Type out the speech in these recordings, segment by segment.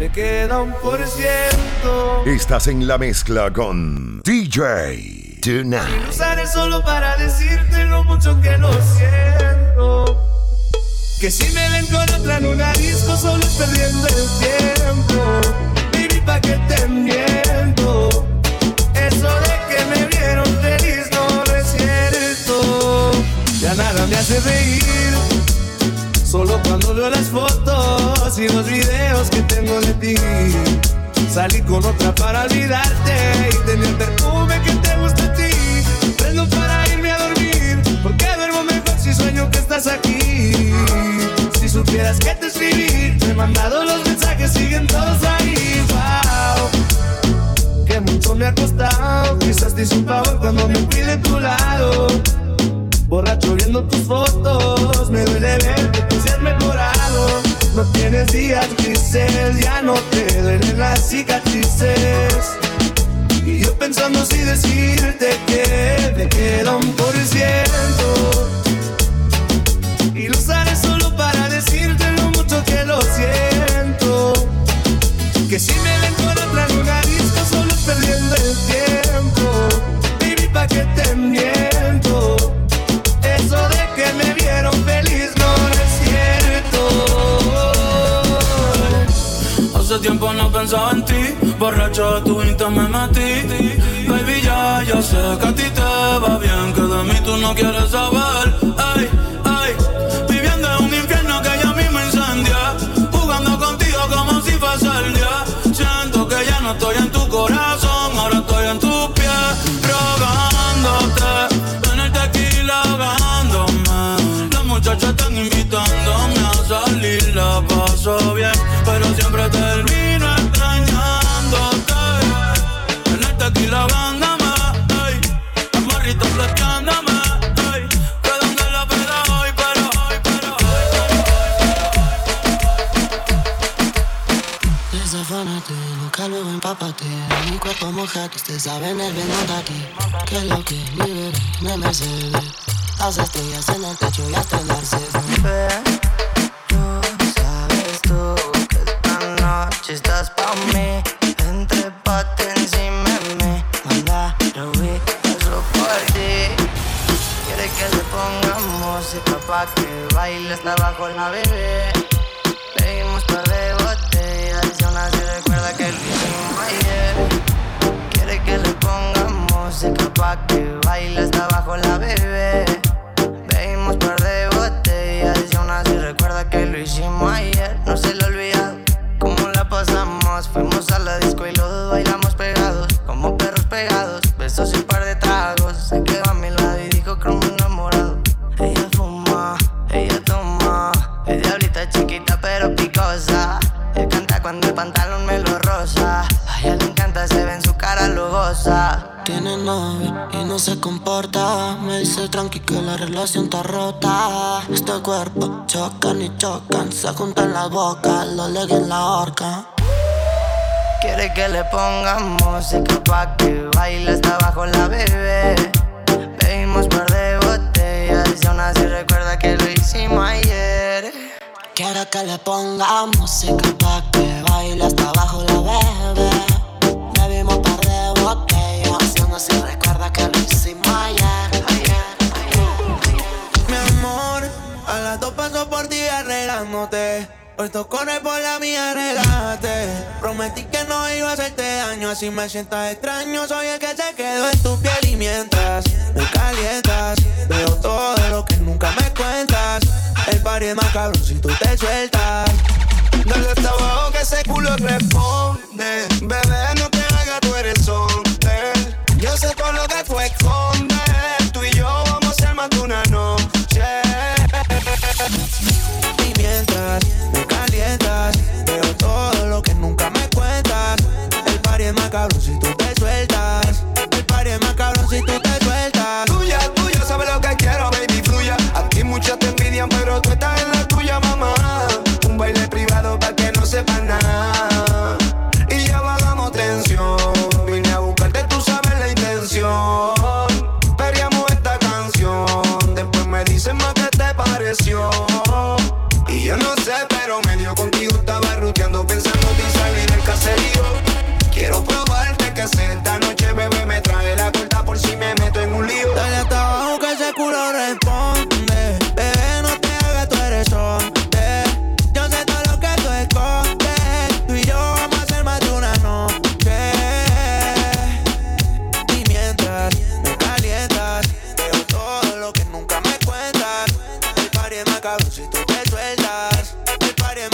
me queda un por ciento. Estás en la mezcla con DJ Tonight. Y lo usaré solo para decirte lo mucho que lo siento. Que si me ven con otra en una disco solo es perdiendo el tiempo. Baby, pa' que te miento. Eso de que me vieron feliz no, no es cierto. Ya nada me hace reír. Solo cuando veo las fotos y los videos que tengo de ti. Salí con otra para olvidarte y tener perfume que te gusta a ti. Prendo para irme a dormir, porque duermo mejor si sueño que estás aquí. Si supieras que te escribí, te he mandado los mensajes, siguen todos ahí. Wow, que mucho me ha costado. Quizás te hice un favor cuando me fui de tu lado. Borracho viendo tus fotos, me duele ver que seas mejorado. No tienes días grises, ya no te duelen las cicatrices. Y yo pensando si decirte que te queda un por ciento. Y lo usaré solo para decirte lo mucho que lo borracho Insta me metí. Baby, ya, ya sé que a ti te va bien, que de mí tú no quieres saber. Empápate Mi cuerpo mojado, ustedes saben el veneno de aquí Que lo que mi bebé me mercede Las estrellas en el techo y hasta el arce Tú sabes tú que esta noche estás pa' mí. Entrépate encima de mí. Manda, lo vi, eso por ti. Quiere que le pongamos música pa' que baile hasta abajo la bebé. Hicimos Tiene novio y no se comporta Me dice tranqui que la relación está rota Este cuerpo chocan y chocan Se juntan las bocas, los legues en la horca Quiere que le pongamos música pa' que baile hasta abajo la bebé. Bebimos par de botellas y aún así recuerda que lo hicimos ayer. Quiero que le ponga música pa' que Puesto corre por la mía, regate. Prometí que no iba a hacerte daño, así me sientas extraño. Soy el que se quedó en tu piel y mientras me calientas, veo todo lo que nunca me cuentas. El party es más cabrón si tú te sueltas. Dale hasta abajo que ese culo responde. Bebé, no te hagas, tú eres hombre. Yo sé todo lo que tú escondes. Tú y yo vamos a ser más de una noche. Y mientras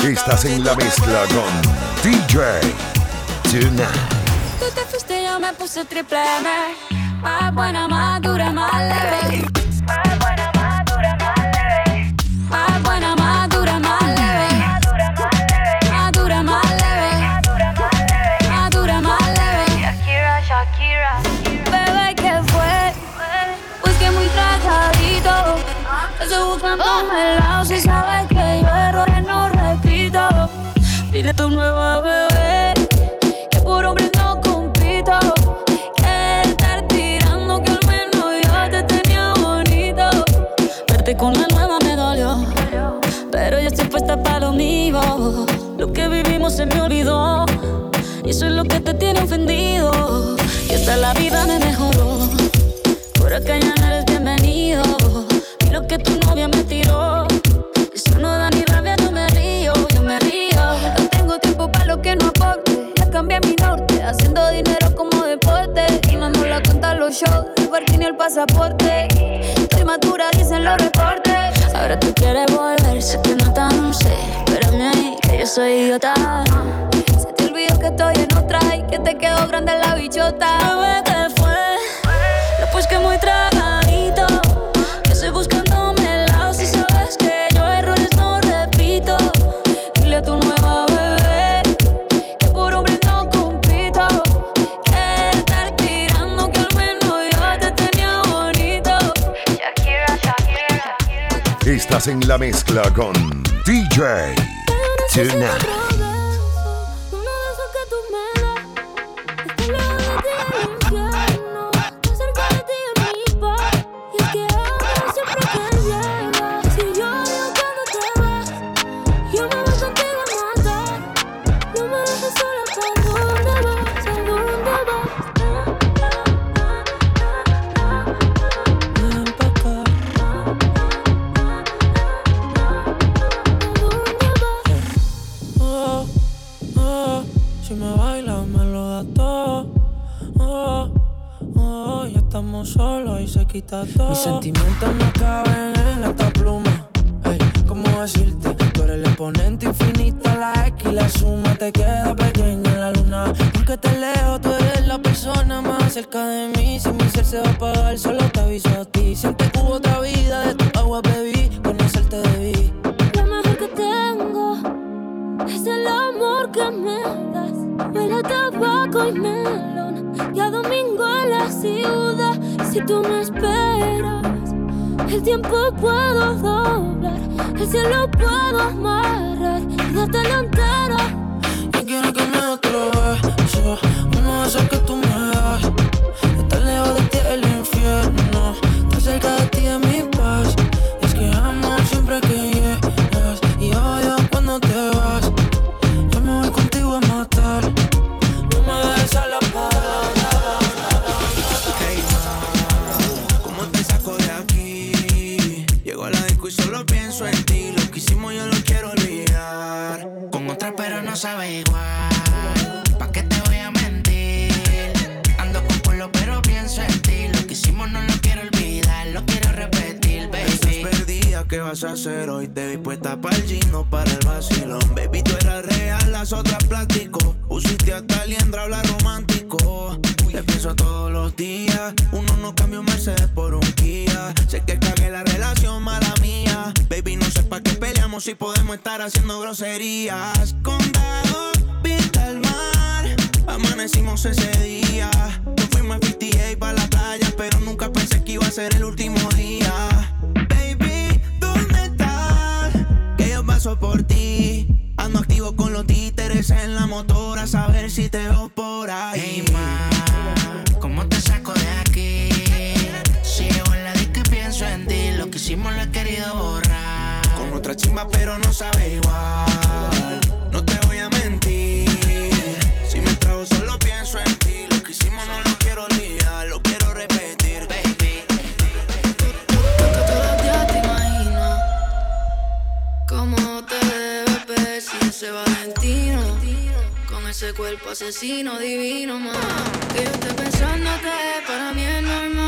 Estás en la mezcla con DJ Tonight. Tú te fuiste, yo me puse triple M. Más buena, más dura, más leve. Si sabes que yo errores no repito. Dile a tu nueva bebé que por hombre no compito. Que estar tirando que al menos yo te tenía bonito. Verte con la nueva me dolió, pero yo estoy puesta para lo mío. Lo que vivimos se me olvidó. Y eso es lo que te tiene pasaporte. Estoy madura, dicen los reportes. Ahora tú quieres volver, sé que no tan sé. Espérame ahí, que yo soy idiota. Se te olvidó que estoy en otra y que te quedó grande la bichota. Estás en la mezcla con DJ Tonight. Mis sentimientos no caben en esta pluma. Ey, ¿cómo decirte? Tú eres el exponente infinito, la X y la suma te queda pequeña en la luna. Aunque te lejos, tú eres la persona más cerca de mí. Si mi ser se va a apagar, solo te aviso a ti. Siento que hubo otra vida, de tu agua bebí, conocerte debí. Es el amor que me das. Huele tabaco y melón. Y a domingo en la ciudad. Si tú me esperas, el tiempo puedo doblar. El cielo puedo amarrar. Y dártelo entero. Yo quiero que me otro beso Uno de que tú me das a hacer hoy? Te vi puesta para el gino, para el vacilón. Baby, tú eras real, las otras plástico. Pusiste hasta liendra, habla romántico. Te pienso todos los días. Uno no cambia un Mercedes por un Kia. Sé que cagué la relación, mala mía. Baby, no sé pa' qué peleamos si podemos estar haciendo groserías. Condado, vista al mar. Amanecimos ese día. Nos fuimos a 58 para la playa, pero nunca pensé que iba a ser el último día. Pero no sabe igual. No te voy a mentir. Si me trago, solo pienso en ti. Lo que hicimos no lo quiero olvidar, lo quiero repetir, baby. Todos los días te imagino cómo te debes ver sin ese Valentino. Con ese cuerpo asesino divino, más. Que yo esté pensándote, para mí es normal.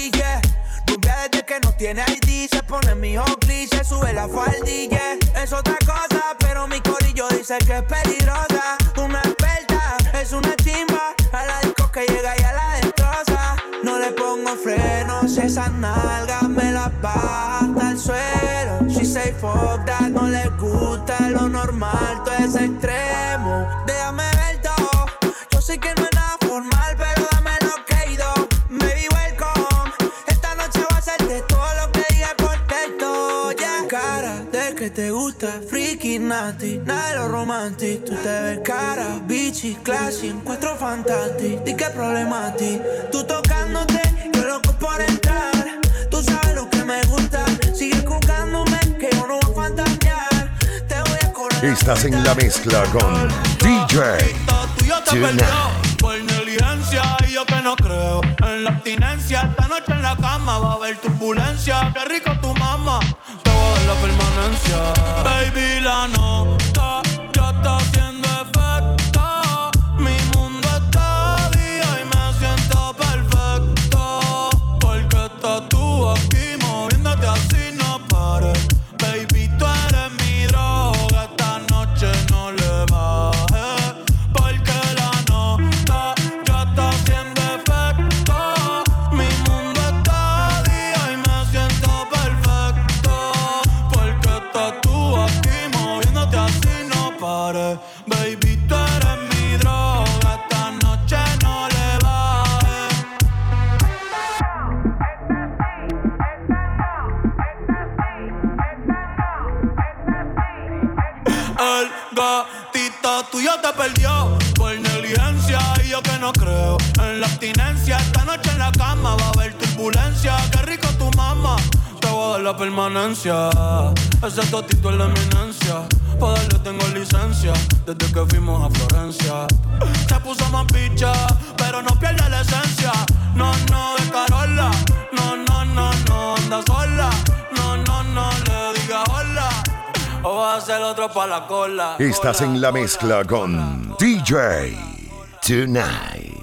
Rubia desde que no tiene ID, se pone mi Oakley, se sube la faldilla. Es otra cosa, pero mi corillo dice que es peligrosa. Una experta, es una chimba, a la disco que llega y a la destroza. No le pongo frenos, esas nalgas me las baja hasta el suelo. She say fuck that, no le gusta lo normal, todo es extremo. Déjame que te gusta, freaky, nasty, nada de lo romantic. Tú te ves cara, bichi, classy, encuentro fantástico. Di qué problema a ti, tú tocándote, yo loco por entrar. Tú sabes lo que me gusta, sigue jugándome, que yo no voy a fantasear. Te voy a correr. Estás en la mezcla con DJ por negligencia y yo que no creo en la abstinencia. Esta noche en la cama va a haber turbulencia. Qué rico tu mamá, la permanencia. Baby, la nota tuyo te perdió por negligencia y yo que no creo en la abstinencia. Esta noche en la cama va a haber turbulencia. Qué rico tu mamá, te voy a dar la permanencia. Ese totito es la eminencia. Pa' darle tengo licencia desde que fuimos a Florencia. Se puso más picha, pero no pierde la esencia. No, no, de Carola. No, no, no, no, anda sola. No, no, no, le diga hola. O va a hacer otro pa' la cola. Estás en la mezcla con DJ Tonight.